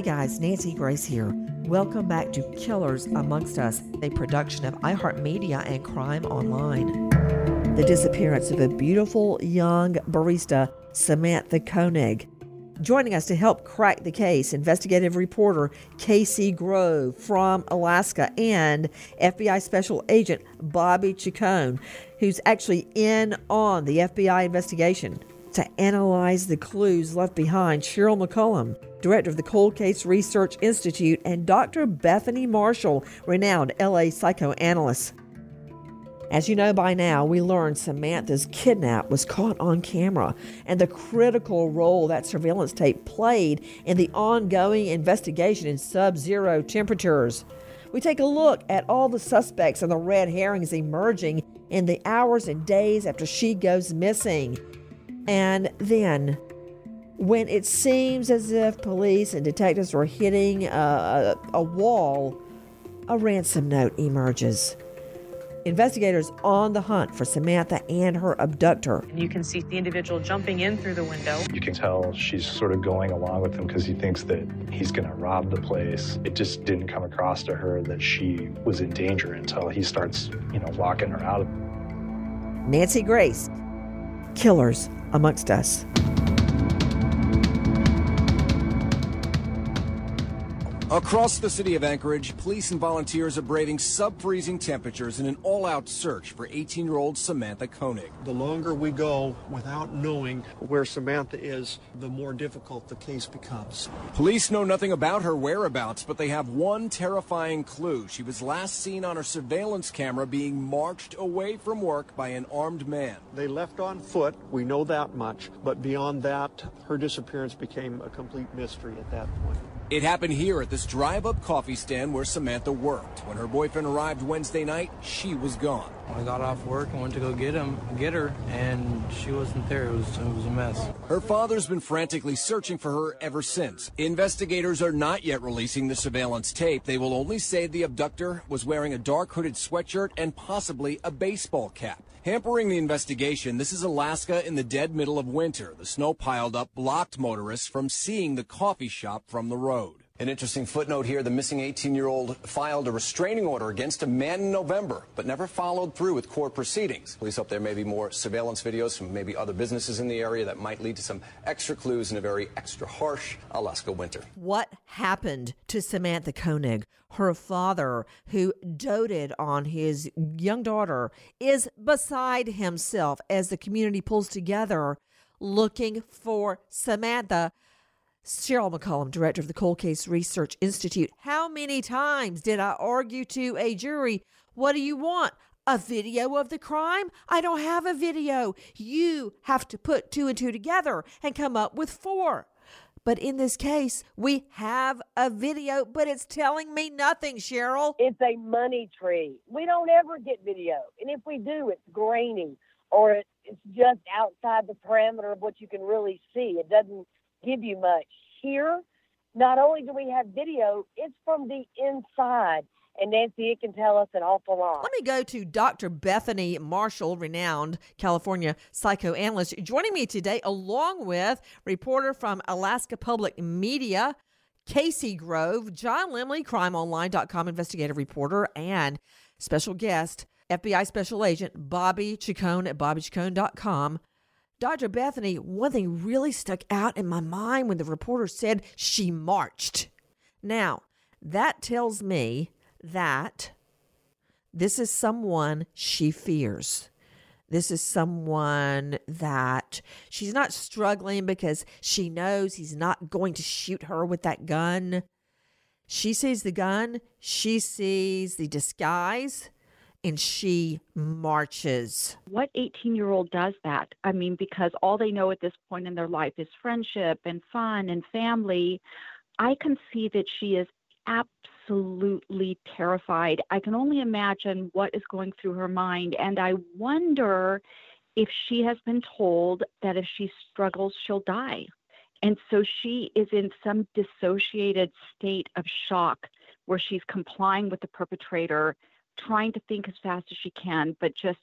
Hi, guys. Nancy Grace here. Welcome back to Killers Amongst Us, a production of iHeartMedia and Crime Online. The disappearance of a beautiful young barista, Samantha Koenig. Joining us to help crack the case, investigative reporter Casey Grove from Alaska and FBI Special Agent Bobby Chacon, who's actually in on the FBI investigation to analyze the clues left behind. Cheryl McCollum, director of the Cold Case Research Institute, and Dr. Bethany Marshall, renowned LA psychoanalyst. As you know by now, we learned Samantha's kidnap was caught on camera and the critical role that surveillance tape played in the ongoing investigation in sub zero temperatures. We take a look at all the suspects and the red herrings emerging in the hours and days after she goes missing. And then, when it seems as if police and detectives are hitting a, a, a wall, a ransom note emerges. Investigators on the hunt for Samantha and her abductor. You can see the individual jumping in through the window. You can tell she's sort of going along with him because he thinks that he's going to rob the place. It just didn't come across to her that she was in danger until he starts, you know, walking her out. Nancy Grace, Killers Amongst Us. Across the city of Anchorage, police and volunteers are braving sub-freezing temperatures in an all-out search for 18-year-old Samantha Koenig. The longer we go without knowing where Samantha is, the more difficult the case becomes. Police know nothing about her whereabouts, but they have one terrifying clue. She was last seen on her surveillance camera being marched away from work by an armed man. They left on foot, we know that much, but beyond that, her disappearance became a complete mystery at that point. It happened here at this drive-up coffee stand where Samantha worked. When her boyfriend arrived Wednesday night, she was gone. I got off work and went to go get him, get her, and she wasn't there. It was it was a mess. Her father's been frantically searching for her ever since. Investigators are not yet releasing the surveillance tape. They will only say the abductor was wearing a dark hooded sweatshirt and possibly a baseball cap. Hampering the investigation, this is Alaska in the dead middle of winter. The snow piled up blocked motorists from seeing the coffee shop from the road. An interesting footnote here the missing 18 year old filed a restraining order against a man in November, but never followed through with court proceedings. Police hope there may be more surveillance videos from maybe other businesses in the area that might lead to some extra clues in a very extra harsh Alaska winter. What happened to Samantha Koenig? Her father, who doted on his young daughter, is beside himself as the community pulls together looking for Samantha. Cheryl McCollum, director of the Cold Case Research Institute. How many times did I argue to a jury, What do you want? A video of the crime? I don't have a video. You have to put two and two together and come up with four. But in this case, we have a video, but it's telling me nothing, Cheryl. It's a money tree. We don't ever get video. And if we do, it's grainy or it's just outside the parameter of what you can really see. It doesn't give you much. Here, not only do we have video, it's from the inside. And Nancy, it can tell us an awful lot. Let me go to Dr. Bethany Marshall, renowned California psychoanalyst, joining me today, along with reporter from Alaska Public Media, Casey Grove, John Limley, crimeonline.com investigative reporter, and special guest, FBI Special Agent Bobby Chacon at bobbychacon.com. Dr. Bethany, one thing really stuck out in my mind when the reporter said she marched. Now, that tells me that this is someone she fears. This is someone that she's not struggling because she knows he's not going to shoot her with that gun. She sees the gun, she sees the disguise, and she marches. What 18 year old does that? I mean, because all they know at this point in their life is friendship and fun and family. I can see that she is absolutely terrified. I can only imagine what is going through her mind. And I wonder if she has been told that if she struggles, she'll die. And so she is in some dissociated state of shock where she's complying with the perpetrator trying to think as fast as she can, but just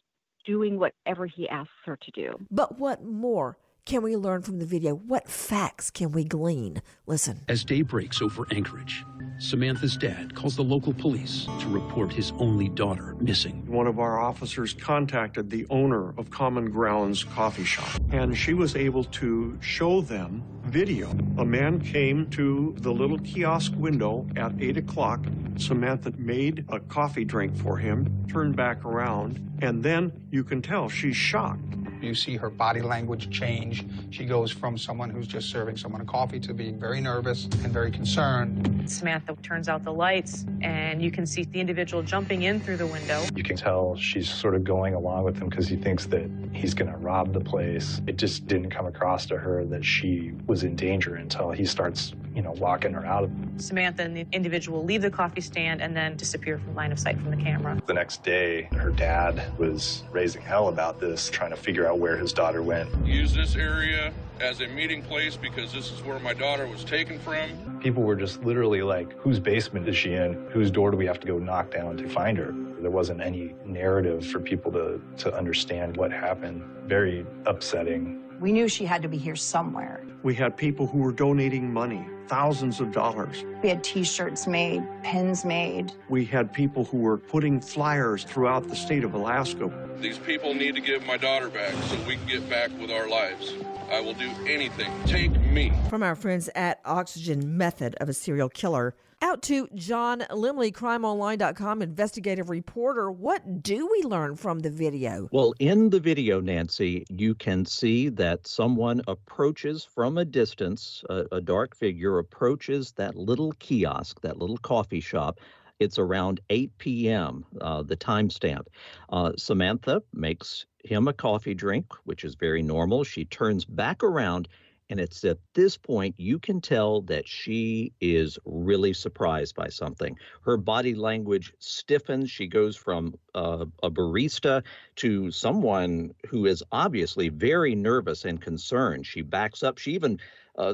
doing whatever he asks her to do. But what more can we learn from the video? What facts can we glean? Listen. As day breaks over Anchorage, Samantha's dad calls the local police to report his only daughter missing. One of our officers contacted the owner of Common Grounds Coffee Shop, and she was able to show them video. A man came to the little kiosk window at 8 o'clock. Samantha made a coffee drink for him, turned back around, and then you can tell she's shocked. You see her body language change. She goes from someone who's just serving someone a coffee to being very nervous and very concerned. Samantha turns out the lights, and you can see the individual jumping in through the window. You can tell she's sort of going along with him because he thinks that he's going to rob the place. It just didn't come across to her that she was in danger until he starts, you know, walking her out. Of Samantha and the individual leave the coffee stand and then disappear from line of sight from the camera. The next day, her dad was raising hell about this, trying to figure out where his daughter went. Use this area as a meeting place because this is where my daughter was taken from. People were just literally like, whose basement is she in? Whose door do we have to go knock down to find her? There wasn't any narrative for people to, to understand what happened. Very upsetting. We knew she had to be here somewhere. We had people who were donating money, thousands of dollars. We had t shirts made, pins made. We had people who were putting flyers throughout the state of Alaska. These people need to give my daughter back so we can get back with our lives. I will do anything. Take me. From our friends at Oxygen Method of a Serial Killer. Out to John Limley, crimeonline.com investigative reporter. What do we learn from the video? Well, in the video, Nancy, you can see that someone approaches from a distance, a, a dark figure approaches that little kiosk, that little coffee shop. It's around 8 p.m., uh, the timestamp. Uh, Samantha makes him a coffee drink, which is very normal. She turns back around and it's at this point you can tell that she is really surprised by something. Her body language stiffens. She goes from uh, a barista to someone who is obviously very nervous and concerned. She backs up. She even uh,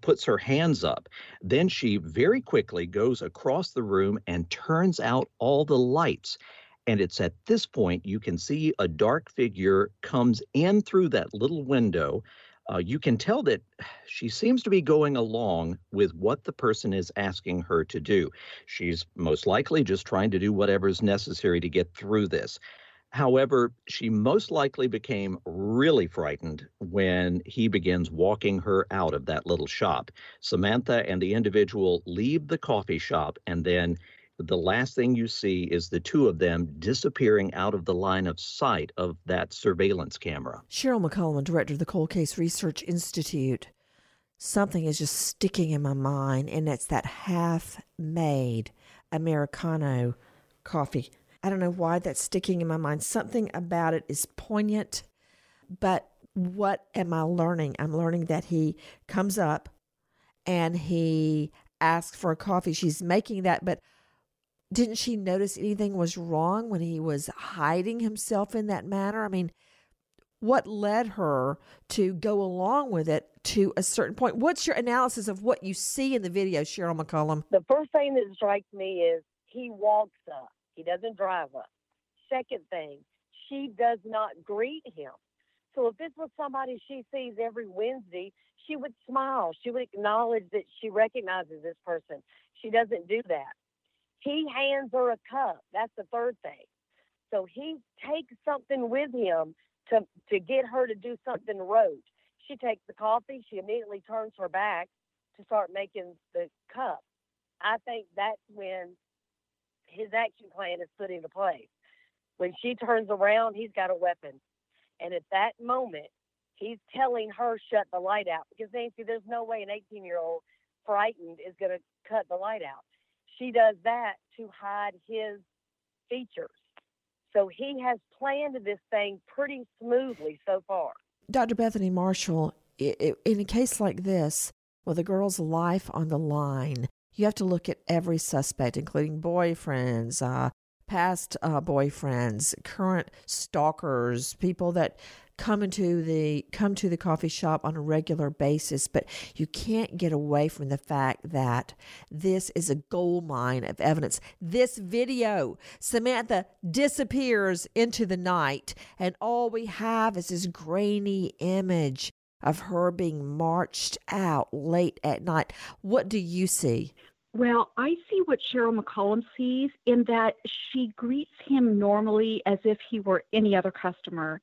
puts her hands up. Then she very quickly goes across the room and turns out all the lights. And it's at this point you can see a dark figure comes in through that little window uh, you can tell that she seems to be going along with what the person is asking her to do. She's most likely just trying to do whatever is necessary to get through this. However, she most likely became really frightened when he begins walking her out of that little shop. Samantha and the individual leave the coffee shop, and then the last thing you see is the two of them disappearing out of the line of sight of that surveillance camera. Cheryl McCollum, director of the Cold Case Research Institute. Something is just sticking in my mind, and it's that half made Americano coffee. I don't know why that's sticking in my mind. Something about it is poignant, but what am I learning? I'm learning that he comes up and he asks for a coffee. She's making that, but didn't she notice anything was wrong when he was hiding himself in that manner? I mean, what led her to go along with it to a certain point? What's your analysis of what you see in the video, Cheryl McCollum? The first thing that strikes me is he walks up, he doesn't drive up. Second thing, she does not greet him. So if this was somebody she sees every Wednesday, she would smile. She would acknowledge that she recognizes this person. She doesn't do that. He hands her a cup. That's the third thing. So he takes something with him to to get her to do something rote. She takes the coffee. She immediately turns her back to start making the cup. I think that's when his action plan is put into place. When she turns around, he's got a weapon. And at that moment, he's telling her shut the light out because Nancy, there's no way an 18 year old frightened is going to cut the light out she does that to hide his features. So he has planned this thing pretty smoothly so far. Dr. Bethany Marshall, in a case like this, with a girl's life on the line, you have to look at every suspect, including boyfriends, uh, past uh, boyfriends, current stalkers, people that come into the come to the coffee shop on a regular basis but you can't get away from the fact that this is a gold mine of evidence. This video samantha disappears into the night and all we have is this grainy image of her being marched out late at night. What do you see well, I see what Cheryl McCollum sees in that she greets him normally as if he were any other customer.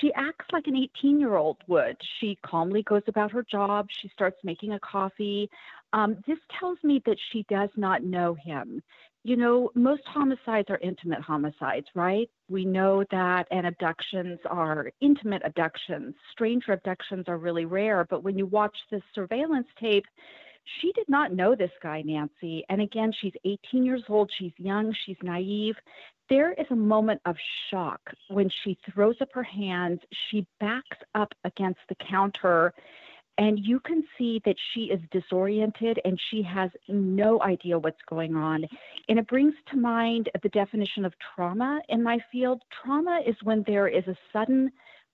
She acts like an 18 year old would. She calmly goes about her job. She starts making a coffee. Um, this tells me that she does not know him. You know, most homicides are intimate homicides, right? We know that, and abductions are intimate abductions. Stranger abductions are really rare, but when you watch this surveillance tape, she did not know this guy, Nancy. And again, she's 18 years old. She's young. She's naive. There is a moment of shock when she throws up her hands. She backs up against the counter, and you can see that she is disoriented and she has no idea what's going on. And it brings to mind the definition of trauma in my field. Trauma is when there is a sudden,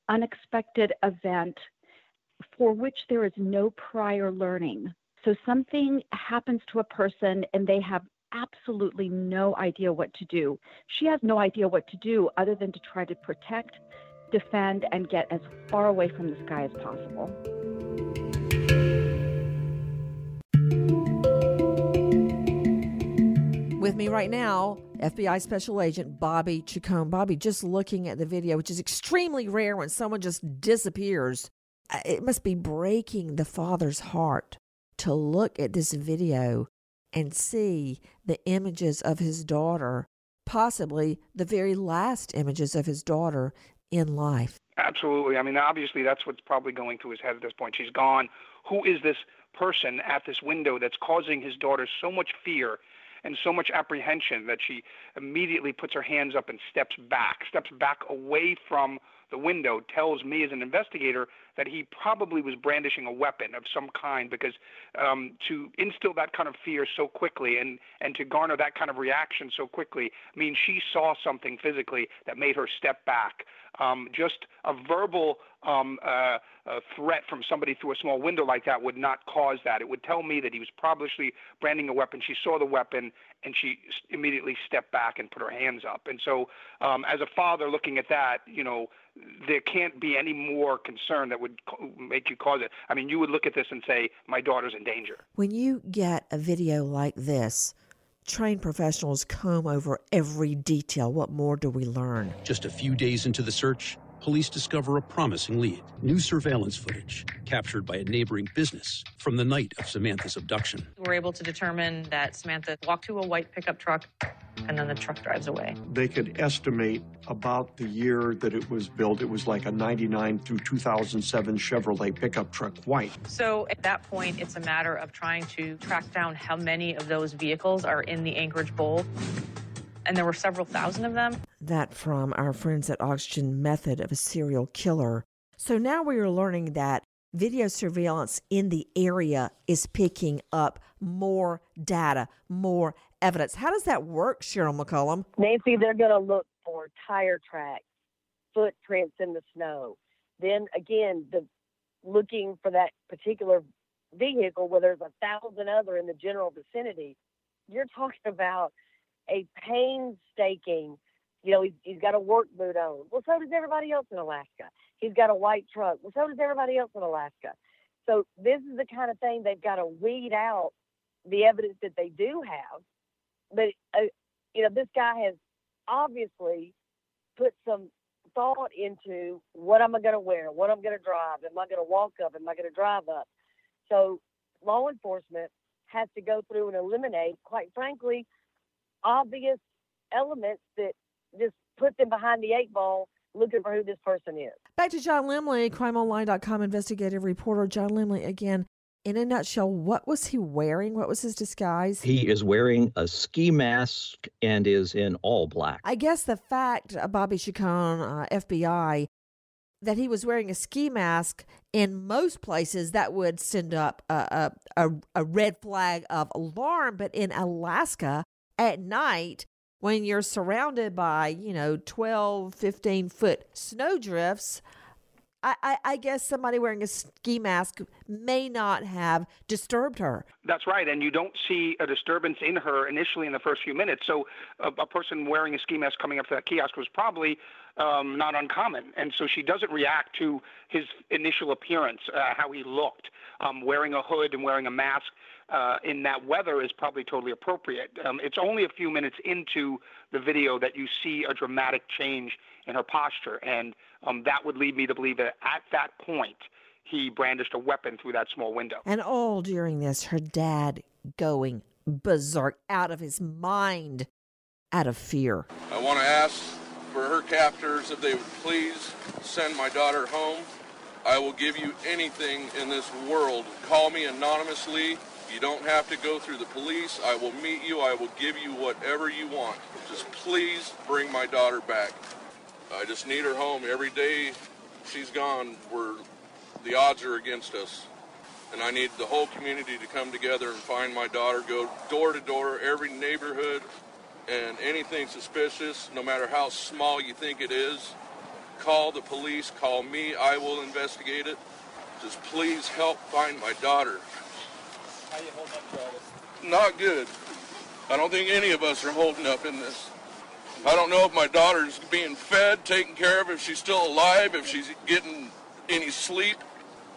unexpected event for which there is no prior learning. So something happens to a person and they have absolutely no idea what to do. She has no idea what to do other than to try to protect, defend, and get as far away from this guy as possible. With me right now, FBI Special Agent Bobby Chacon. Bobby, just looking at the video, which is extremely rare when someone just disappears, uh, it must be breaking the father's heart to look at this video and see the images of his daughter, possibly the very last images of his daughter in life. Absolutely. I mean, obviously, that's what's probably going through his head at this point. She's gone. Who is this person at this window that's causing his daughter so much fear and so much apprehension that she immediately puts her hands up and steps back, steps back away from the window, tells me as an investigator that he probably was brandishing a weapon of some kind because um, to instill that kind of fear so quickly and, and to garner that kind of reaction so quickly I mean she saw something physically that made her step back. Um, just a verbal um, uh, a threat from somebody through a small window like that would not cause that. It would tell me that he was probably branding a weapon. She saw the weapon and she immediately stepped back and put her hands up. And so, um, as a father looking at that, you know, there can't be any more concern that would make you cause it. I mean, you would look at this and say, my daughter's in danger. When you get a video like this, trained professionals comb over every detail. What more do we learn? Just a few days into the search, police discover a promising lead. New surveillance footage captured by a neighboring business from the night of Samantha's abduction. We're able to determine that Samantha walked to a white pickup truck and then the truck drives away. They could estimate about the year that it was built. It was like a 99 through 2007 Chevrolet pickup truck white. So at that point, it's a matter of trying to track down how many of those vehicles are in the Anchorage Bowl. And there were several thousand of them. That from our friends at Oxygen Method of a Serial Killer. So now we are learning that video surveillance in the area is picking up more data, more evidence. How does that work, Cheryl McCollum? Nancy, they're going to look for tire tracks, footprints in the snow. Then again, the looking for that particular vehicle where there's a thousand other in the general vicinity. You're talking about a painstaking, you know, he's, he's got a work boot on. Well, so does everybody else in Alaska. He's got a white truck. Well, so does everybody else in Alaska. So this is the kind of thing they've got to weed out the evidence that they do have. But, uh, you know, this guy has obviously put some thought into what am I going to wear, what I'm going to drive, am I going to walk up, am I going to drive up. So law enforcement has to go through and eliminate, quite frankly, obvious elements that just put them behind the eight ball looking for who this person is. Back to John Limley, crimeonline.com investigative reporter. John Limley, again, in a nutshell, what was he wearing? What was his disguise? He is wearing a ski mask and is in all black. I guess the fact, uh, Bobby Chacon, uh, FBI, that he was wearing a ski mask in most places that would send up a, a, a, a red flag of alarm. But in Alaska at night, when you're surrounded by, you know, 12, 15 foot snow drifts, I, I, I, guess somebody wearing a ski mask may not have disturbed her. That's right, and you don't see a disturbance in her initially in the first few minutes. So a, a person wearing a ski mask coming up to that kiosk was probably um, not uncommon, and so she doesn't react to his initial appearance, uh, how he looked. Um, wearing a hood and wearing a mask uh, in that weather is probably totally appropriate. Um, it's only a few minutes into the video that you see a dramatic change in her posture, and um, that would lead me to believe that at that point he brandished a weapon through that small window. And all during this, her dad going berserk, out of his mind, out of fear. I want to ask for her captors if they would please send my daughter home. I will give you anything in this world. Call me anonymously. You don't have to go through the police. I will meet you. I will give you whatever you want. Just please bring my daughter back. I just need her home. Every day she's gone, we're, the odds are against us. And I need the whole community to come together and find my daughter, go door to door, every neighborhood, and anything suspicious, no matter how small you think it is, call the police, call me, I will investigate it. Just please help find my daughter. How you holding up, Travis? Not good. I don't think any of us are holding up in this. I don't know if my daughter's being fed, taken care of, if she's still alive, if she's getting any sleep.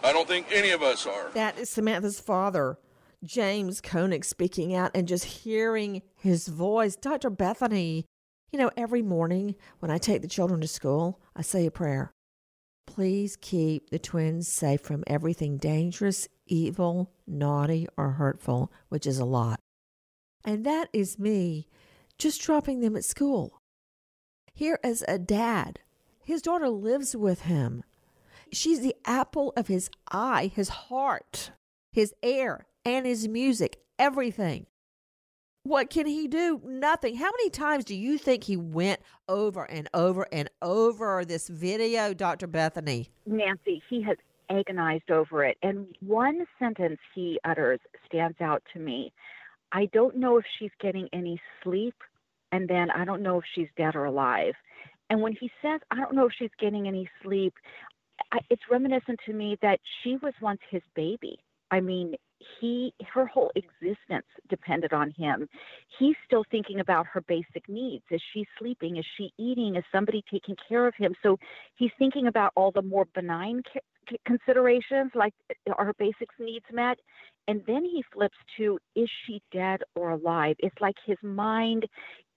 I don't think any of us are. That is Samantha's father, James Koenig, speaking out and just hearing his voice. Dr. Bethany, you know, every morning when I take the children to school, I say a prayer. Please keep the twins safe from everything dangerous, evil, naughty, or hurtful, which is a lot. And that is me just dropping them at school. Here is a dad. His daughter lives with him. She's the apple of his eye, his heart, his air, and his music, everything. What can he do? Nothing. How many times do you think he went over and over and over this video, Dr. Bethany? Nancy, he has agonized over it. And one sentence he utters stands out to me. I don't know if she's getting any sleep, and then I don't know if she's dead or alive. And when he says, I don't know if she's getting any sleep, I, it's reminiscent to me that she was once his baby. I mean, he her whole existence depended on him. He's still thinking about her basic needs. Is she sleeping? Is she eating? Is somebody taking care of him? So he's thinking about all the more benign considerations like are her basic needs met? And then he flips to is she dead or alive? It's like his mind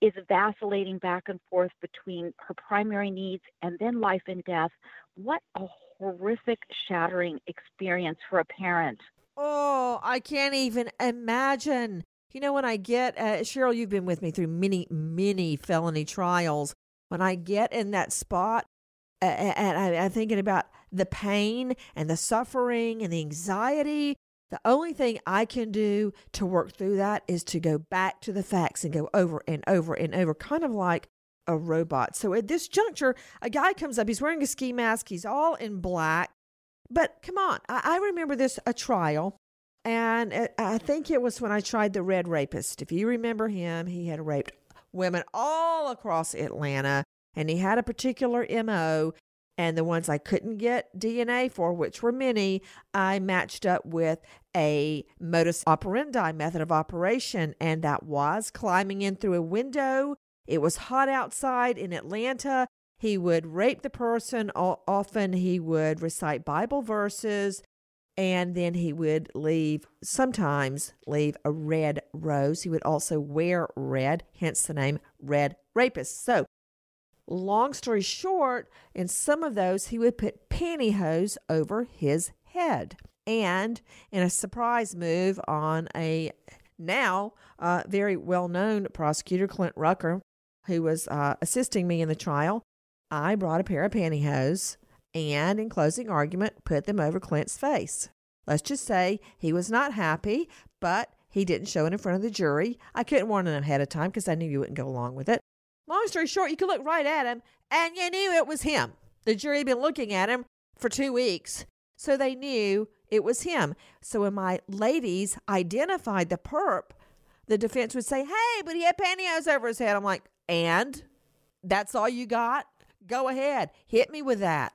is vacillating back and forth between her primary needs and then life and death. What a horrific, shattering experience for a parent. Oh, I can't even imagine. You know, when I get, uh, Cheryl, you've been with me through many, many felony trials. When I get in that spot uh, and I'm thinking about the pain and the suffering and the anxiety, the only thing I can do to work through that is to go back to the facts and go over and over and over, kind of like a robot. So at this juncture, a guy comes up, he's wearing a ski mask, he's all in black. But come on, I, I remember this a trial, and it, I think it was when I tried the Red Rapist. If you remember him, he had raped women all across Atlanta, and he had a particular MO. And the ones I couldn't get DNA for, which were many, I matched up with a modus operandi method of operation, and that was climbing in through a window. It was hot outside in Atlanta. He would rape the person. Often he would recite Bible verses and then he would leave, sometimes leave a red rose. He would also wear red, hence the name Red Rapist. So, long story short, in some of those, he would put pantyhose over his head. And in a surprise move on a now uh, very well known prosecutor, Clint Rucker, who was uh, assisting me in the trial, I brought a pair of pantyhose and, in closing argument, put them over Clint's face. Let's just say he was not happy, but he didn't show it in front of the jury. I couldn't warn him ahead of time because I knew you wouldn't go along with it. Long story short, you could look right at him and you knew it was him. The jury had been looking at him for two weeks, so they knew it was him. So when my ladies identified the perp, the defense would say, Hey, but he had pantyhose over his head. I'm like, And? That's all you got? Go ahead, hit me with that.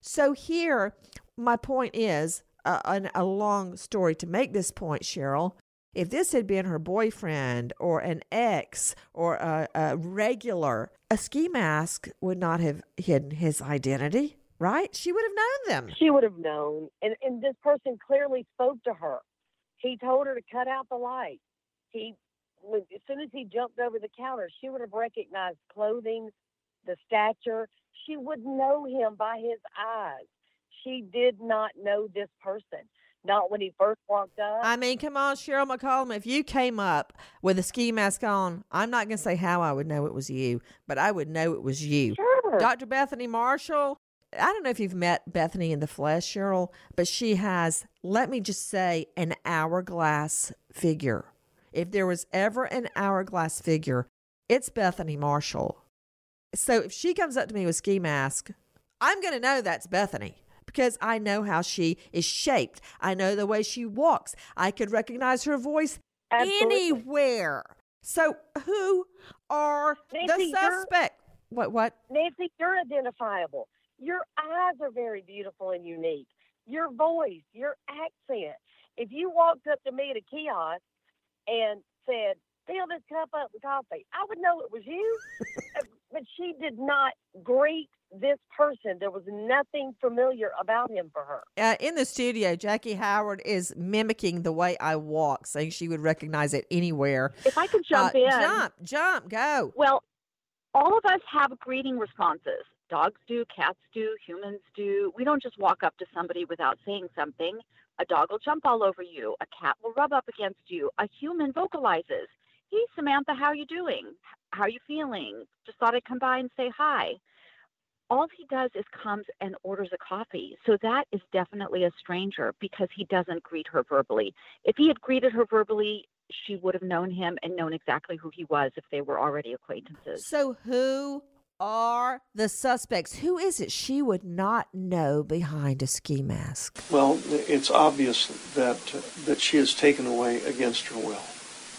So, here, my point is uh, an, a long story to make this point, Cheryl. If this had been her boyfriend or an ex or a, a regular, a ski mask would not have hidden his identity, right? She would have known them. She would have known. And, and this person clearly spoke to her. He told her to cut out the light. He, as soon as he jumped over the counter, she would have recognized clothing, the stature. She would know him by his eyes. She did not know this person. Not when he first walked up. I mean, come on, Cheryl McCollum. If you came up with a ski mask on, I'm not going to say how I would know it was you, but I would know it was you. Sure. Dr. Bethany Marshall, I don't know if you've met Bethany in the flesh, Cheryl, but she has, let me just say, an hourglass figure. If there was ever an hourglass figure, it's Bethany Marshall. So if she comes up to me with ski mask, I'm going to know that's Bethany because I know how she is shaped. I know the way she walks. I could recognize her voice Absolutely. anywhere. So who are Nancy, the suspect? What what? Nancy, you're identifiable. Your eyes are very beautiful and unique. Your voice, your accent. If you walked up to me at a kiosk and said, fill this cup up with coffee, I would know it was you. but she did not greet this person. There was nothing familiar about him for her. Uh, in the studio, Jackie Howard is mimicking the way I walk, saying she would recognize it anywhere. If I could jump uh, in. Jump, jump, go. Well, all of us have greeting responses. Dogs do, cats do, humans do. We don't just walk up to somebody without saying something. A dog will jump all over you. A cat will rub up against you. A human vocalizes. Hey, Samantha, how are you doing? How are you feeling? Just thought I'd come by and say hi all he does is comes and orders a coffee. So that is definitely a stranger because he doesn't greet her verbally. If he had greeted her verbally, she would have known him and known exactly who he was if they were already acquaintances. So who are the suspects? Who is it she would not know behind a ski mask? Well, it's obvious that uh, that she is taken away against her will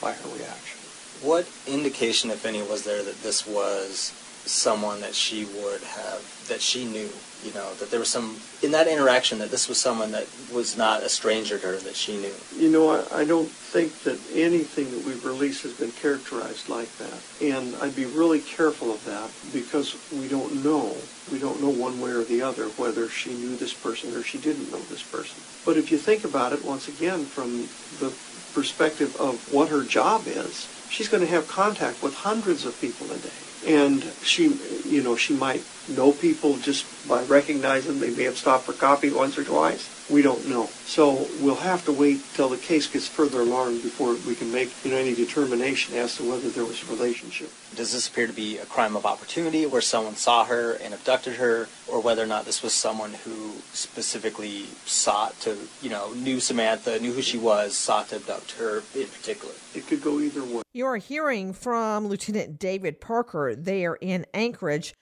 by her reaction. What indication, if any, was there that this was someone that she would have that she knew you know that there was some in that interaction that this was someone that was not a stranger to her that she knew You know, I, I don't think that anything that we've released has been characterized like that. And I'd be really careful of that because we don't know. We don't know one way or the other whether she knew this person or she didn't know this person. But if you think about it once again from the perspective of what her job is, she's going to have contact with hundreds of people a day. And she, you know, she might know people just by recognizing them. They may have stopped for coffee once or twice. We don't know. So we'll have to wait till the case gets further along before we can make you know, any determination as to whether there was a relationship. does this appear to be a crime of opportunity where someone saw her and abducted her or whether or not this was someone who specifically sought to you know knew samantha knew who she was sought to abduct her in particular It could go either way. You're hearing from Lieutenant David Parker there in Anchorage.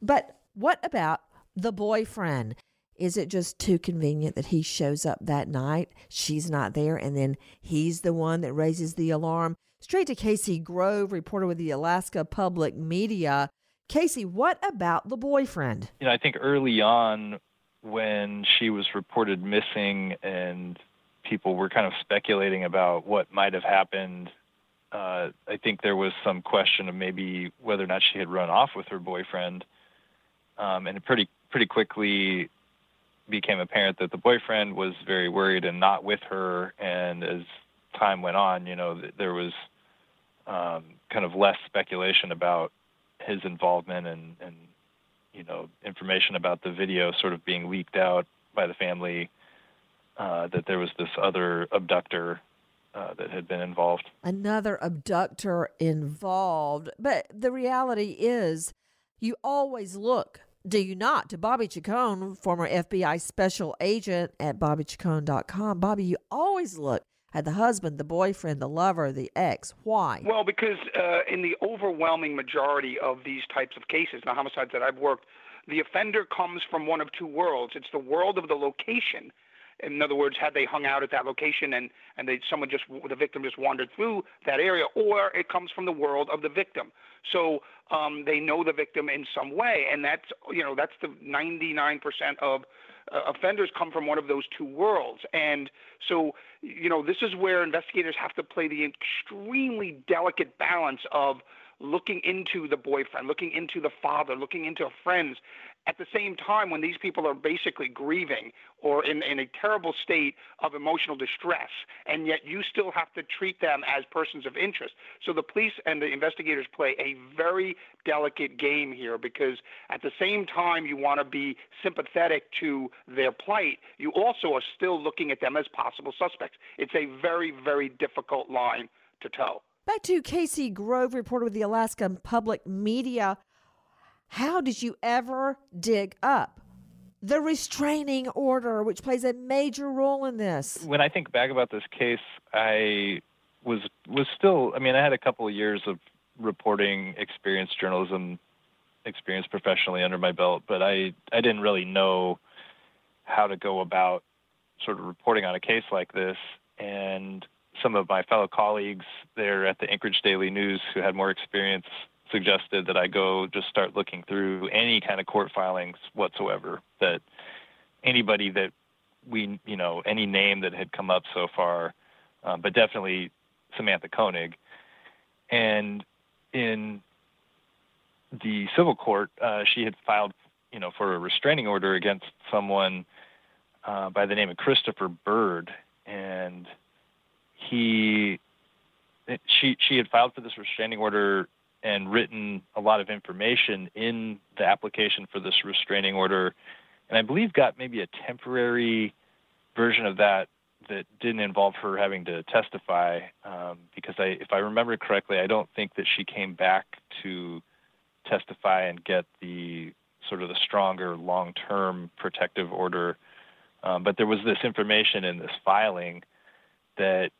But what about the boyfriend? Is it just too convenient that he shows up that night? She's not there, and then he's the one that raises the alarm? Straight to Casey Grove, reporter with the Alaska Public Media. Casey, what about the boyfriend? you know, I think early on when she was reported missing and people were kind of speculating about what might have happened, uh, I think there was some question of maybe whether or not she had run off with her boyfriend. Um, and pretty pretty quickly became apparent that the boyfriend was very worried and not with her. And as time went on, you know, there was um, kind of less speculation about his involvement and, and you know information about the video sort of being leaked out by the family uh, that there was this other abductor uh, that had been involved. Another abductor involved. But the reality is, you always look, do you not, to Bobby Chacon, former FBI special agent at bobbychacon.com. Bobby, you always look at the husband, the boyfriend, the lover, the ex. Why? Well, because uh, in the overwhelming majority of these types of cases, the homicides that I've worked, the offender comes from one of two worlds. It's the world of the location. In other words, had they hung out at that location and and they someone just the victim just wandered through that area, or it comes from the world of the victim. So um, they know the victim in some way, and that's you know that's the 99% of uh, offenders come from one of those two worlds. And so, you know, this is where investigators have to play the extremely delicate balance of looking into the boyfriend, looking into the father, looking into friends. At the same time, when these people are basically grieving or in, in a terrible state of emotional distress, and yet you still have to treat them as persons of interest. So the police and the investigators play a very delicate game here because at the same time you want to be sympathetic to their plight, you also are still looking at them as possible suspects. It's a very, very difficult line to toe. Back to Casey Grove, reporter with the Alaska Public Media. How did you ever dig up the restraining order, which plays a major role in this? When I think back about this case, I was was still. I mean, I had a couple of years of reporting experience, journalism experience professionally under my belt, but I I didn't really know how to go about sort of reporting on a case like this. And some of my fellow colleagues there at the Anchorage Daily News who had more experience suggested that I go just start looking through any kind of court filings whatsoever that anybody that we you know any name that had come up so far, um, but definitely Samantha Koenig. And in the civil court, uh, she had filed you know for a restraining order against someone uh, by the name of Christopher Bird, and he she she had filed for this restraining order and written a lot of information in the application for this restraining order, and I believe got maybe a temporary version of that that didn't involve her having to testify um, because I, if I remember correctly, I don't think that she came back to testify and get the sort of the stronger long-term protective order. Um, but there was this information in this filing that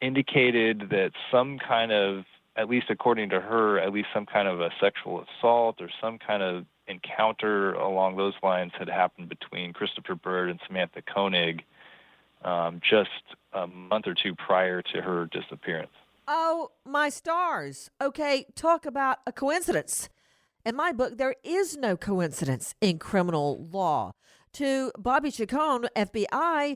indicated that some kind of, at least according to her, at least some kind of a sexual assault or some kind of encounter along those lines had happened between Christopher Bird and Samantha Koenig um, just a month or two prior to her disappearance. Oh, my stars. Okay, talk about a coincidence. In my book, there is no coincidence in criminal law. To Bobby Chacon, FBI,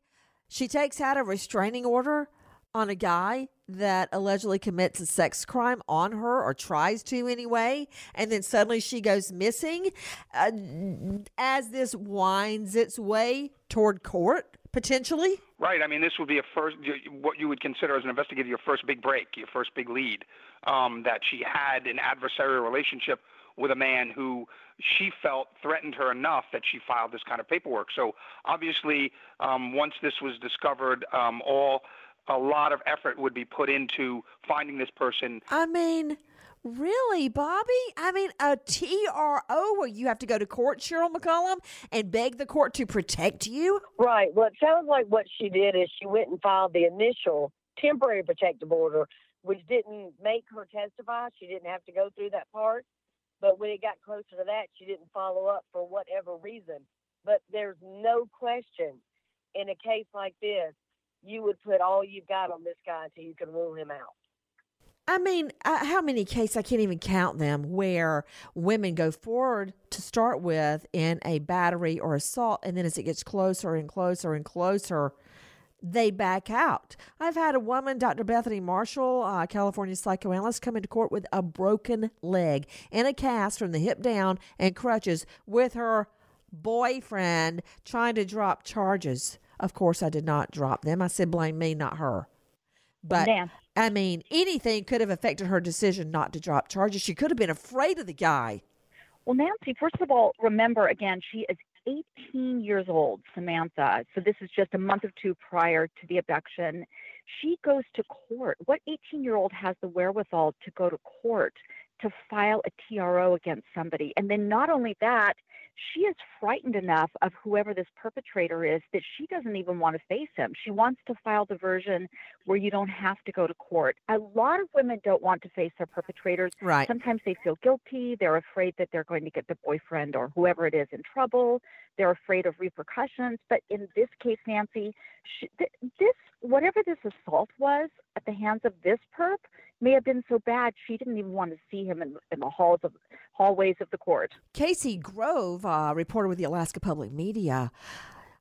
she takes out a restraining order on a guy that allegedly commits a sex crime on her or tries to anyway, and then suddenly she goes missing. Uh, as this winds its way toward court, potentially. Right. I mean, this would be a first, what you would consider as an investigator, your first big break, your first big lead. Um, that she had an adversarial relationship with a man who she felt threatened her enough that she filed this kind of paperwork. So obviously, um, once this was discovered, um, all a lot of effort would be put into finding this person. I mean, really, Bobby? I mean, a TRO where you have to go to court, Cheryl McCollum, and beg the court to protect you? Right. Well, it sounds like what she did is she went and filed the initial temporary protective order, which didn't make her testify. She didn't have to go through that part. But when it got closer to that, she didn't follow up for whatever reason. But there's no question in a case like this, you would put all you've got on this guy until you can rule him out. I mean, uh, how many cases, I can't even count them, where women go forward to start with in a battery or assault, and then as it gets closer and closer and closer, they back out. I've had a woman, Dr. Bethany Marshall, uh, California psychoanalyst, come into court with a broken leg and a cast from the hip down and crutches with her boyfriend trying to drop charges. Of course, I did not drop them. I said, blame me, not her. But Damn. I mean, anything could have affected her decision not to drop charges. She could have been afraid of the guy. Well, Nancy, first of all, remember again, she is 18 years old, Samantha. So this is just a month or two prior to the abduction. She goes to court. What 18 year old has the wherewithal to go to court to file a TRO against somebody? And then not only that, she is frightened enough of whoever this perpetrator is that she doesn't even want to face him. She wants to file the version where you don't have to go to court. A lot of women don't want to face their perpetrators. Right. Sometimes they feel guilty. They're afraid that they're going to get the boyfriend or whoever it is in trouble. They're afraid of repercussions. But in this case, Nancy, this whatever this assault was at the hands of this perp may have been so bad she didn't even want to see him in, in the halls of hallways of the court. Casey Grove, uh, reporter with the Alaska Public Media.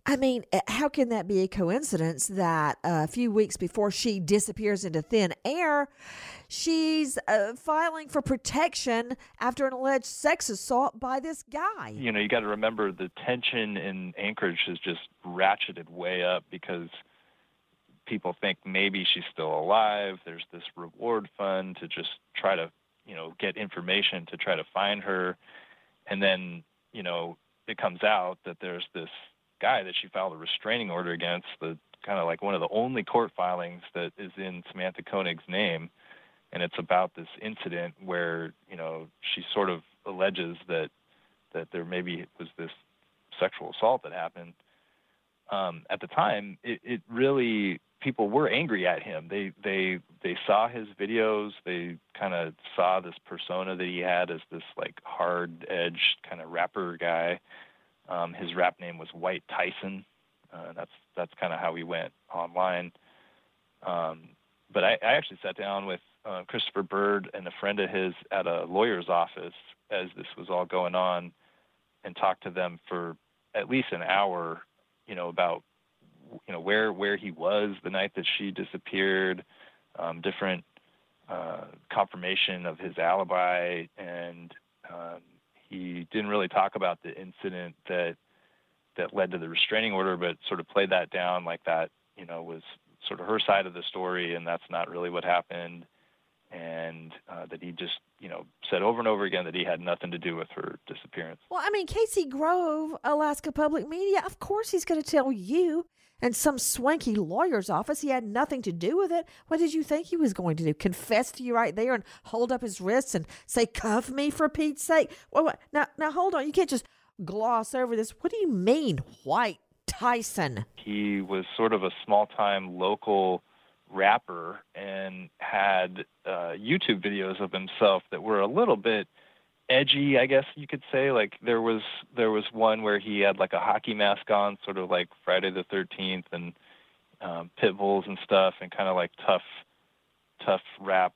I mean, eh, how can that be a coincidence that a few weeks before she disappears into thin air, she's uh, filing for protection after an alleged sex assault by this guy? You know, you got to remember the tension in Anchorage has just ratcheted way up because people think maybe she's still alive. There's this reward fund to just try to, you know, get information to try to find her. And then, you know, it comes out that there's this guy that she filed a restraining order against, the kind of like one of the only court filings that is in Samantha Koenig's name. And it's about this incident where, you know, she sort of alleges that that there maybe was this sexual assault that happened. Um, at the time, it, it really people were angry at him. They they they saw his videos. They kind of saw this persona that he had as this like hard edged kind of rapper guy. Um, his rap name was White Tyson. Uh, that's that's kind of how he went online. Um, but I, I actually sat down with uh, Christopher Bird and a friend of his at a lawyer's office as this was all going on, and talked to them for at least an hour, you know, about you know where where he was the night that she disappeared, um, different uh, confirmation of his alibi, and um, he didn't really talk about the incident that that led to the restraining order, but sort of played that down like that you know was sort of her side of the story, and that's not really what happened, and uh, that he just you know said over and over again that he had nothing to do with her disappearance. Well, I mean, Casey Grove, Alaska Public Media, of course he's going to tell you and some swanky lawyer's office. He had nothing to do with it. What did you think he was going to do? Confess to you right there and hold up his wrists and say, cuff me for Pete's sake? Well, what? Now, now hold on. You can't just gloss over this. What do you mean, White Tyson? He was sort of a small time local rapper and had uh, YouTube videos of himself that were a little bit edgy, I guess you could say. Like there was there was one where he had like a hockey mask on, sort of like Friday the Thirteenth and um, pit bulls and stuff, and kind of like tough tough rap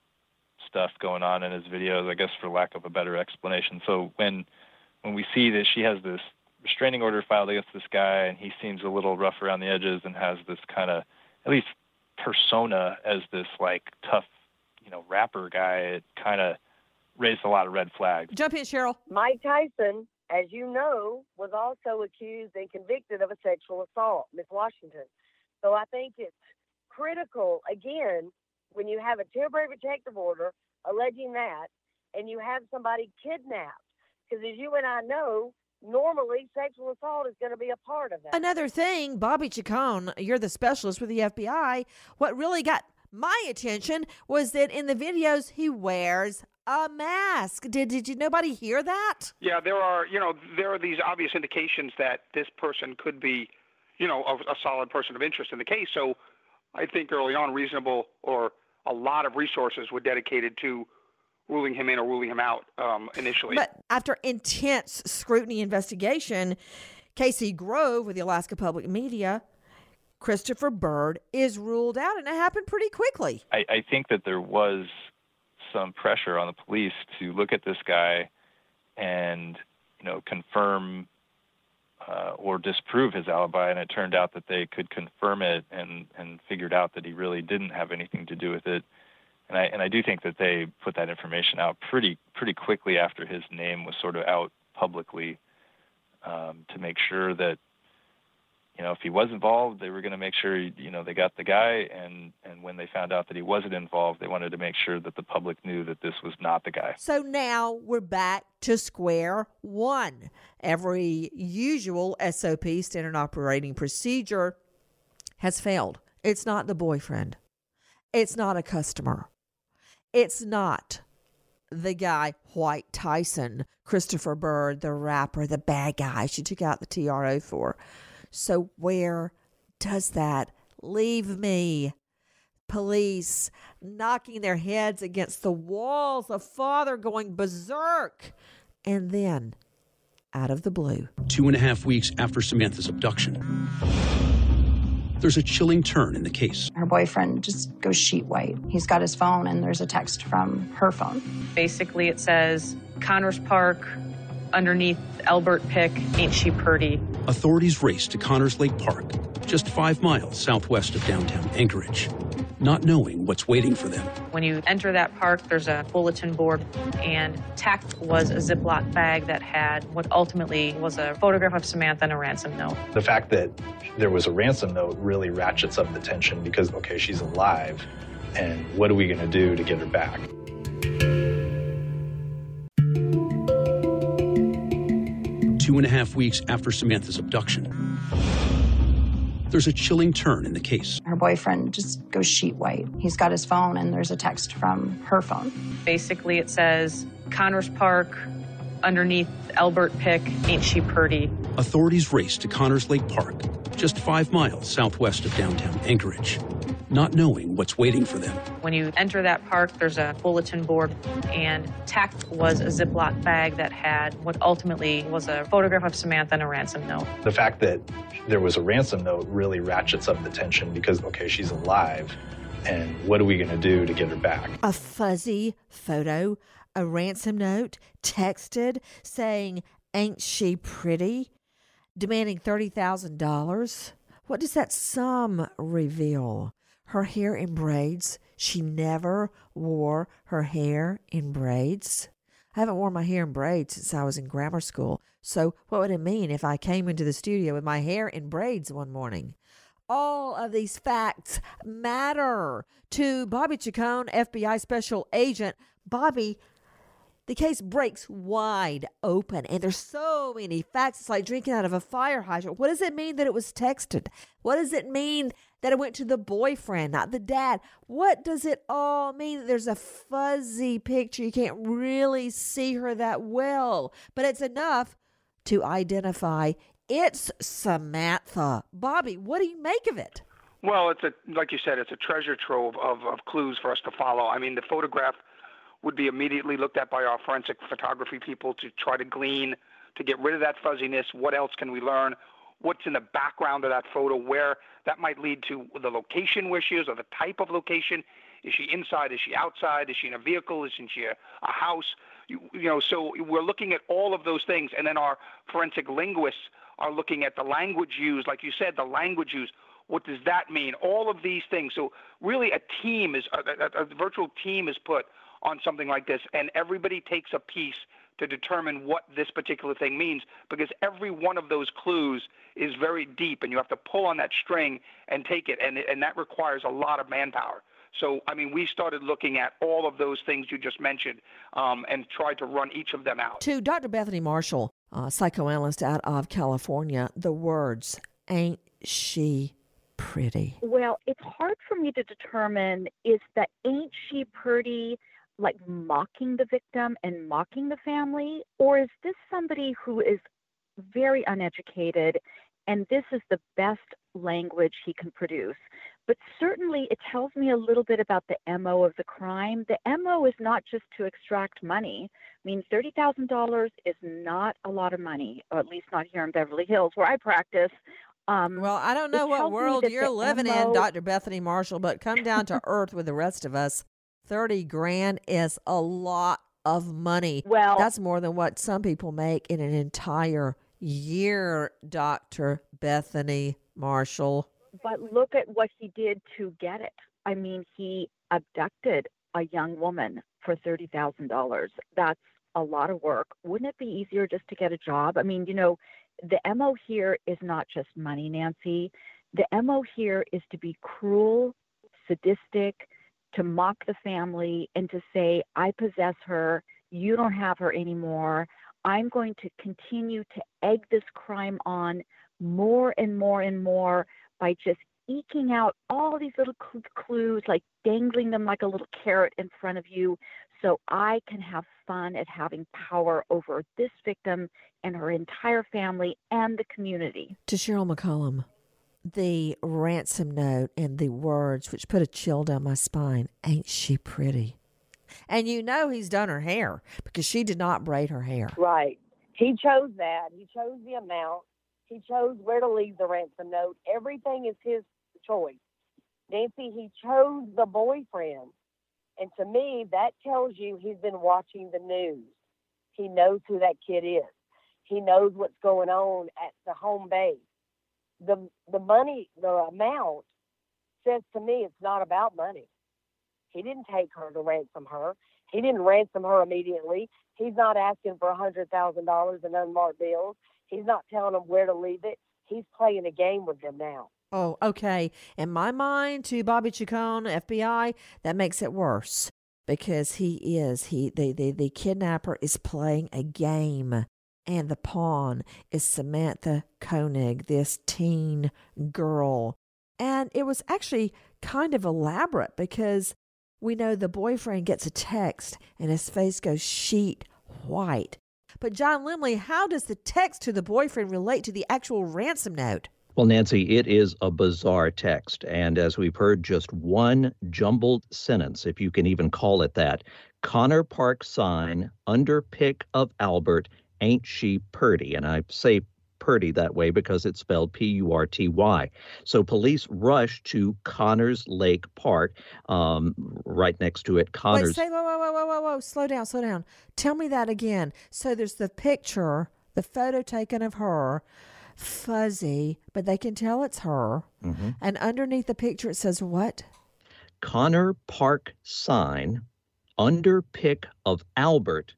stuff going on in his videos, I guess for lack of a better explanation. So when when we see that she has this restraining order filed against this guy and he seems a little rough around the edges and has this kind of at least persona as this like tough, you know, rapper guy, it kind of raised a lot of red flags. Jump in, Cheryl. Mike Tyson, as you know, was also accused and convicted of a sexual assault, Miss Washington. So I think it's critical, again, when you have a temporary protective order alleging that, and you have somebody kidnapped. Because as you and I know, normally sexual assault is going to be a part of that. Another thing, Bobby Chacon, you're the specialist with the FBI. What really got my attention was that in the videos he wears a mask. Did did you nobody hear that? Yeah, there are you know there are these obvious indications that this person could be, you know, a, a solid person of interest in the case. So I think early on, reasonable or a lot of resources were dedicated to ruling him in or ruling him out um, initially. But after intense scrutiny investigation, Casey Grove with the Alaska Public Media, Christopher Bird is ruled out, and it happened pretty quickly. I, I think that there was some pressure on the police to look at this guy and you know confirm uh, or disprove his alibi, and it turned out that they could confirm it and and figured out that he really didn't have anything to do with it. And I and I do think that they put that information out pretty pretty quickly after his name was sort of out publicly um, to make sure that you know if he was involved, they were going to make sure you know they got the guy, and and when they found out that he wasn't involved, they wanted to make sure that the public knew that this was not the guy. So now we're back to square one. Every usual SOP, standard operating procedure, has failed. It's not the boyfriend. It's not a customer. It's not the guy, White Tyson, Christopher Bird, the rapper, the bad guy she took out the TRO for. So, where does that leave me? Police knocking their heads against the walls, a father going berserk. And then, out of the blue, Two and a half weeks after Samantha's abduction, there's a chilling turn in the case. Her boyfriend just goes sheet white. He's got his phone, and there's a text from her phone. Basically, it says Connors Park, underneath Albert Pick, ain't she pretty? Authorities race to Connors Lake Park, just five miles southwest of downtown Anchorage, not knowing what's waiting for them. When you enter that park, there's a bulletin board, and tacked was a Ziploc bag that had what ultimately was a photograph of Samantha and a ransom note. The fact that there was a ransom note really ratchets up the tension because, okay, she's alive, and what are we going to do to get her back? Two and a half weeks after Samantha's abduction, there's a chilling turn in the case. Her boyfriend just goes sheet white. He's got his phone, and there's a text from her phone. Basically, it says Connors Park, underneath Albert Pick, ain't she pretty? Authorities race to Connors Lake Park, just five miles southwest of downtown Anchorage, not knowing what's waiting for them. When you enter that park, there's a bulletin board, and tacked was a Ziploc bag that had what ultimately was a photograph of Samantha and a ransom note. The fact that there was a ransom note really ratchets up the tension because, okay, she's alive, and what are we going to do to get her back? a fuzzy photo, a ransom note, texted saying, Ain't she pretty? demanding $30,000. What does that sum reveal? Her hair in braids. She never wore her hair in braids. I haven't worn my hair in braids since I was in grammar school. So, what would it mean if I came into the studio with my hair in braids one morning? All of these facts matter to Bobby Chacon, FBI special agent. Bobby, the case breaks wide open, and there's so many facts. It's like drinking out of a fire hydrant. What does it mean that it was texted? What does it mean that it went to the boyfriend, not the dad? What does it all mean? There's a fuzzy picture. You can't really see her that well, but it's enough to identify it's Samantha. Bobby, what do you make of it? Well, it's a like you said, it's a treasure trove of, of clues for us to follow. I mean, the photograph would be immediately looked at by our forensic photography people to try to glean, to get rid of that fuzziness. What else can we learn? What's in the background of that photo? Where that might lead to the location where she is, or the type of location. Is she inside? Is she outside? Is she in a vehicle? Is she a, house? You, you know, so we're looking at all of those things, and then our forensic linguists are looking at the language used, like you said, the language used. What does that mean? All of these things. So really, a team is a, a, a virtual team is put on something like this, and everybody takes a piece to determine what this particular thing means because every one of those clues is very deep and you have to pull on that string and take it and and that requires a lot of manpower. So i mean we started looking at all of those things you just mentioned um, and tried to run each of them out. To dr bethany marshall uh, psychoanalyst out of california the words ain't she pretty? Well it's hard for me to determine is that ain't she pretty like mocking the victim and mocking the family? Or is this somebody who is very uneducated and this is the best language he can produce? But certainly it tells me a little bit about the MO of the crime. The MO is not just to extract money. I mean, $30,000 is not a lot of money, or at least not here in Beverly Hills where I practice. Um, well, I don't know what world you're living MO... in, Dr. Bethany Marshall, but come down to earth with the rest of us. 30 grand is a lot of money. Well, that's more than what some people make in an entire year, Dr. Bethany Marshall. But look at what he did to get it. I mean, he abducted a young woman for $30,000. That's a lot of work. Wouldn't it be easier just to get a job? I mean, you know, the MO here is not just money, Nancy. The MO here is to be cruel, sadistic, to mock the family and to say, I possess her, you don't have her anymore. I'm going to continue to egg this crime on more and more and more by just eking out all these little clues, like dangling them like a little carrot in front of you, so I can have fun at having power over this victim and her entire family and the community. To Cheryl McCollum the ransom note and the words which put a chill down my spine. Ain't she pretty? And you know he's done her hair because she did not braid her hair. Right. He chose that. He chose the amount. He chose where to leave the ransom note. Everything is his choice. Nancy, he chose the boyfriend. And to me, that tells you he's been watching the news. He knows who that kid is. He knows what's going on at the home base the the money, the amount says to me it's not about money. He didn't take her to ransom her. He didn't ransom her immediately. He's not asking for a hundred thousand dollars in unmarked bills. He's not telling them where to leave it. He's playing a game with them now. Oh, okay. In my mind, to Bobby Chacon, FBI, that makes it worse because he is he the, the the kidnapper is playing a game and the pawn is Samantha Koenig, this teen girl. And it was actually kind of elaborate because we know the boyfriend gets a text and his face goes sheet white. But, John Lemley, how does the text to the boyfriend relate to the actual ransom note? Well, Nancy, it is a bizarre text. And as we've heard, just one jumbled sentence, if you can even call it that Connor Park sign, under pick of Albert, Ain't She Purty? And I say Purdy that way because it's spelled P U R T Y. So police rushed to Connors Lake Park, um, right next to it. Connors. Wait, say, whoa, whoa, whoa, whoa, whoa, whoa, slow down, slow down. Tell me that again. So there's the picture, the photo taken of her, fuzzy, but they can tell it's her. Mm-hmm. And underneath the picture, it says what? Connor Park sign under pick of Albert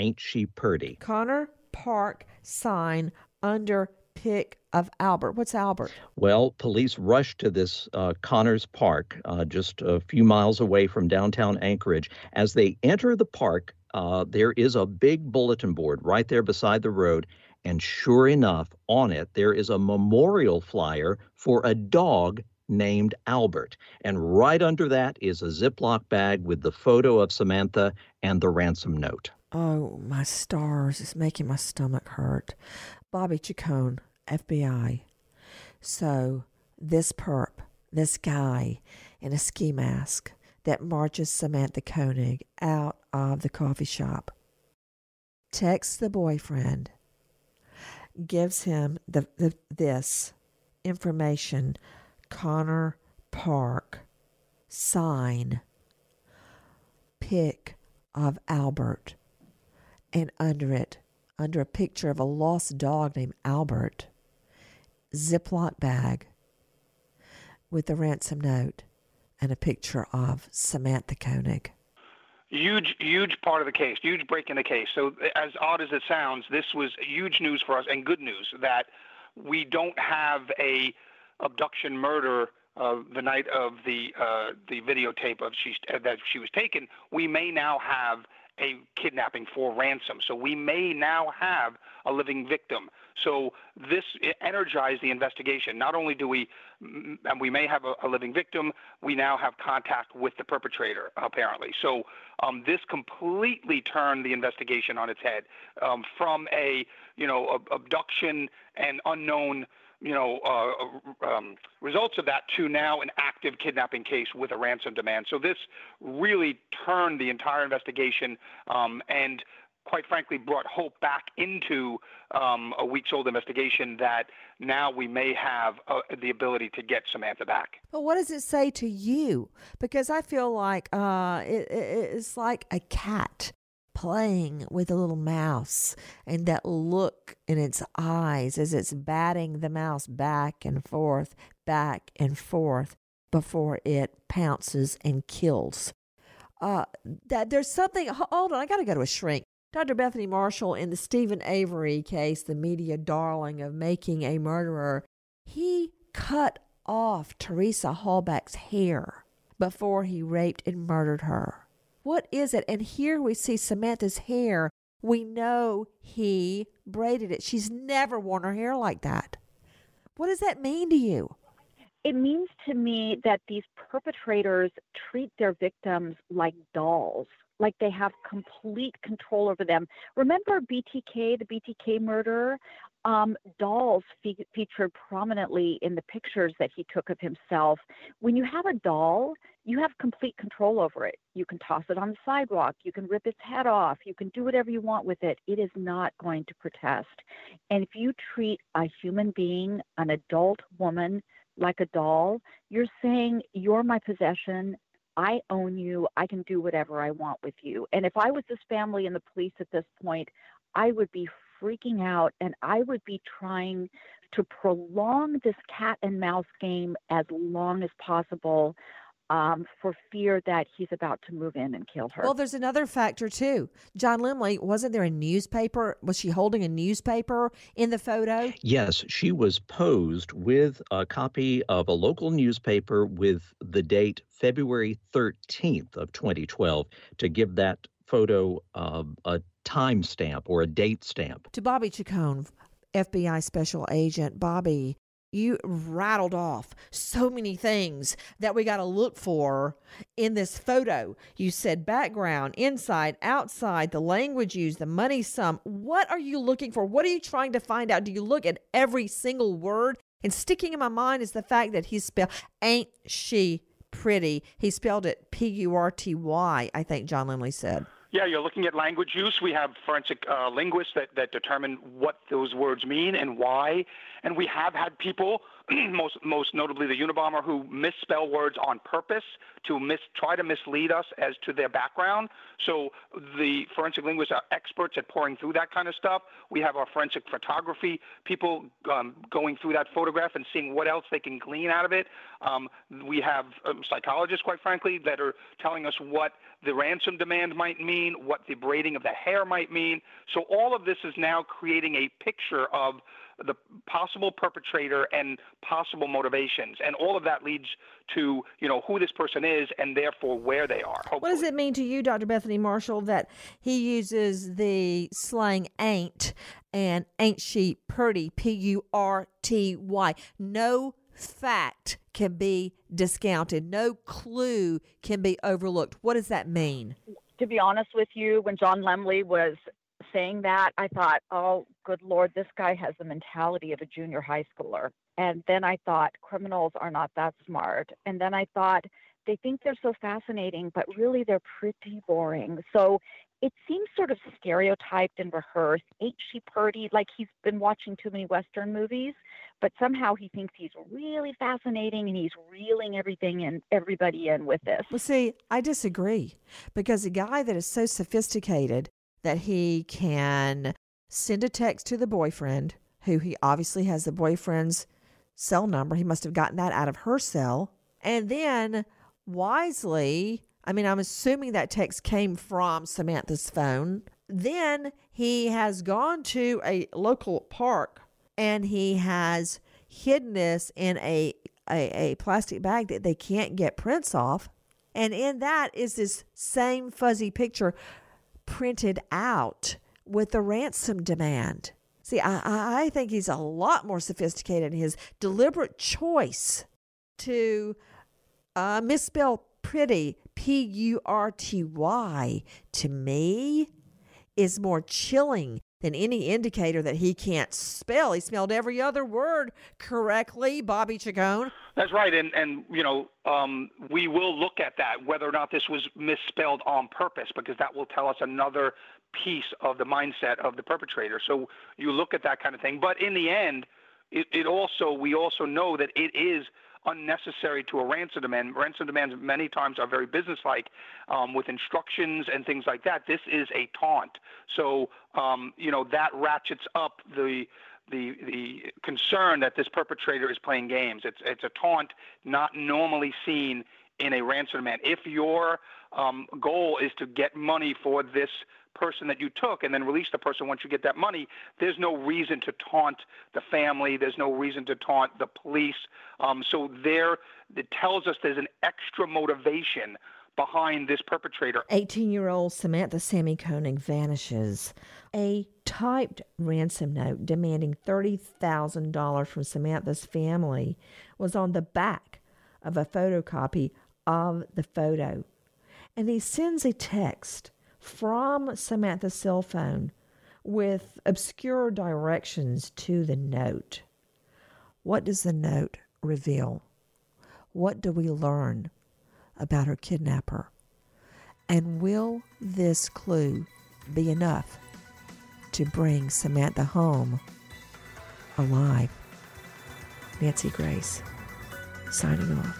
Ain't She Purty? Connor Park sign under pick of Albert. What's Albert? Well, police rushed to this uh, Connors Park, uh, just a few miles away from downtown Anchorage. As they enter the park, uh, there is a big bulletin board right there beside the road. And sure enough, on it, there is a memorial flyer for a dog named Albert. And right under that is a Ziploc bag with the photo of Samantha and the ransom note. Oh, my stars. It's making my stomach hurt. Bobby Chacon, FBI. So, this perp, this guy in a ski mask that marches Samantha Koenig out of the coffee shop, texts the boyfriend, gives him the, the this information Connor Park sign pic of Albert, and under it, under a picture of a lost dog named Albert, Ziploc bag with a ransom note and a picture of Samantha Koenig. Huge, huge part of the case, huge break in the case. So, as odd as it sounds, this was huge news for us and good news that we don't have a abduction murder uh, the night of the uh, the videotape of she uh, that she was taken. We may now have a kidnapping for ransom. So we may now have a living victim. So this energized the investigation. Not only do we, and we may have a, a living victim, we now have contact with the perpetrator, apparently. So um, this completely turned the investigation on its head um, from a, you know, abduction and unknown you know, uh, um, results of that to now an active kidnapping case with a ransom demand. So this really turned the entire investigation um, and quite frankly, brought hope back into um, a weeks old investigation that now we may have uh, the ability to get Samantha back. But what does it say to you? Because I feel like uh, it, it's like a cat playing with a little mouse and that look in its eyes as it's batting the mouse back and forth, back and forth before it pounces and kills. Uh, that there's something. Hold on, I got to go to a shrink. Dr. Bethany Marshall, in the Steven Avery case, the media darling of making a murderer, he cut off Teresa Halbach's hair before he raped and murdered her. What is it? And here we see Samantha's hair. We know he braided it. She's never worn her hair like that. What does that mean to you? It means to me that these perpetrators treat their victims like dolls like they have complete control over them. Remember BTK, the BTK murderer? Um, dolls fe- featured prominently in the pictures that he took of himself. When you have a doll, you have complete control over it. You can toss it on the sidewalk, you can rip its head off, you can do whatever you want with it. It is not going to protest. And if you treat a human being, an adult woman, like a doll, you're saying, You're my possession. I own you. I can do whatever I want with you. And if I was this family and the police at this point, I would be freaking out and I would be trying to prolong this cat and mouse game as long as possible um, for fear that he's about to move in and kill her. Well, there's another factor too. John Lemley, wasn't there a newspaper? Was she holding a newspaper in the photo? Yes, she was posed with a copy of a local newspaper with the date February 13th of 2012 to give that photo uh, a timestamp or a date stamp. To Bobby Chacon, FBI special agent Bobby, you rattled off so many things that we got to look for in this photo. You said background, inside, outside, the language used, the money sum. What are you looking for? What are you trying to find out? Do you look at every single word? And sticking in my mind is the fact that he spelled, ain't she pretty? He spelled it P U R T Y, I think John Lemley said. Yeah, you're looking at language use. We have forensic uh, linguists that, that determine what those words mean and why. And we have had people, most most notably the Unabomber, who misspell words on purpose to mis- try to mislead us as to their background. So the forensic linguists are experts at pouring through that kind of stuff. We have our forensic photography people um, going through that photograph and seeing what else they can glean out of it. Um, we have um, psychologists, quite frankly, that are telling us what the ransom demand might mean, what the braiding of the hair might mean. So all of this is now creating a picture of the possible perpetrator and possible motivations, and all of that leads to you know who this person is and therefore where they are. Hopefully. What does it mean to you, Dr. Bethany Marshall, that he uses the slang "ain't" and "ain't she pretty"? P U R T Y. No fact can be discounted. No clue can be overlooked. What does that mean? To be honest with you, when John Lemley was saying that, I thought, oh, good Lord, this guy has the mentality of a junior high schooler. And then I thought, criminals are not that smart. And then I thought, they think they're so fascinating, but really they're pretty boring. So it seems sort of stereotyped and rehearsed. Ain't she pretty? Like he's been watching too many Western movies, but somehow he thinks he's really fascinating and he's reeling everything and everybody in with this. Well, see, I disagree because a guy that is so sophisticated that he can send a text to the boyfriend, who he obviously has the boyfriend's cell number, he must have gotten that out of her cell, and then wisely I mean, I'm assuming that text came from Samantha's phone. Then he has gone to a local park and he has hidden this in a, a, a plastic bag that they can't get prints off. And in that is this same fuzzy picture printed out with the ransom demand. See, I, I think he's a lot more sophisticated in his deliberate choice to uh, misspell pretty, P U R T Y, to me is more chilling than any indicator that he can't spell. He spelled every other word correctly, Bobby Chacon. That's right, and and you know um, we will look at that whether or not this was misspelled on purpose because that will tell us another piece of the mindset of the perpetrator. So you look at that kind of thing, but in the end, it, it also we also know that it is unnecessary to a ransom demand. Ransom demands many times are very businesslike um, with instructions and things like that. This is a taunt. So, um, you know, that ratchets up the the the concern that this perpetrator is playing games. It's it's a taunt not normally seen in a ransom demand. If your um, goal is to get money for this person that you took and then release the person once you get that money, there's no reason to taunt the family. There's no reason to taunt the police. Um, so there, it tells us there's an extra motivation behind this perpetrator. 18 year old Samantha Sammy Koenig vanishes. A typed ransom note demanding $30,000 from Samantha's family was on the back of a photocopy of the photo. And he sends a text from Samantha's cell phone with obscure directions to the note. What does the note reveal? What do we learn about her kidnapper? And will this clue be enough to bring Samantha home alive? Nancy Grace, signing off.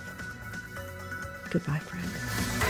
Goodbye, friend.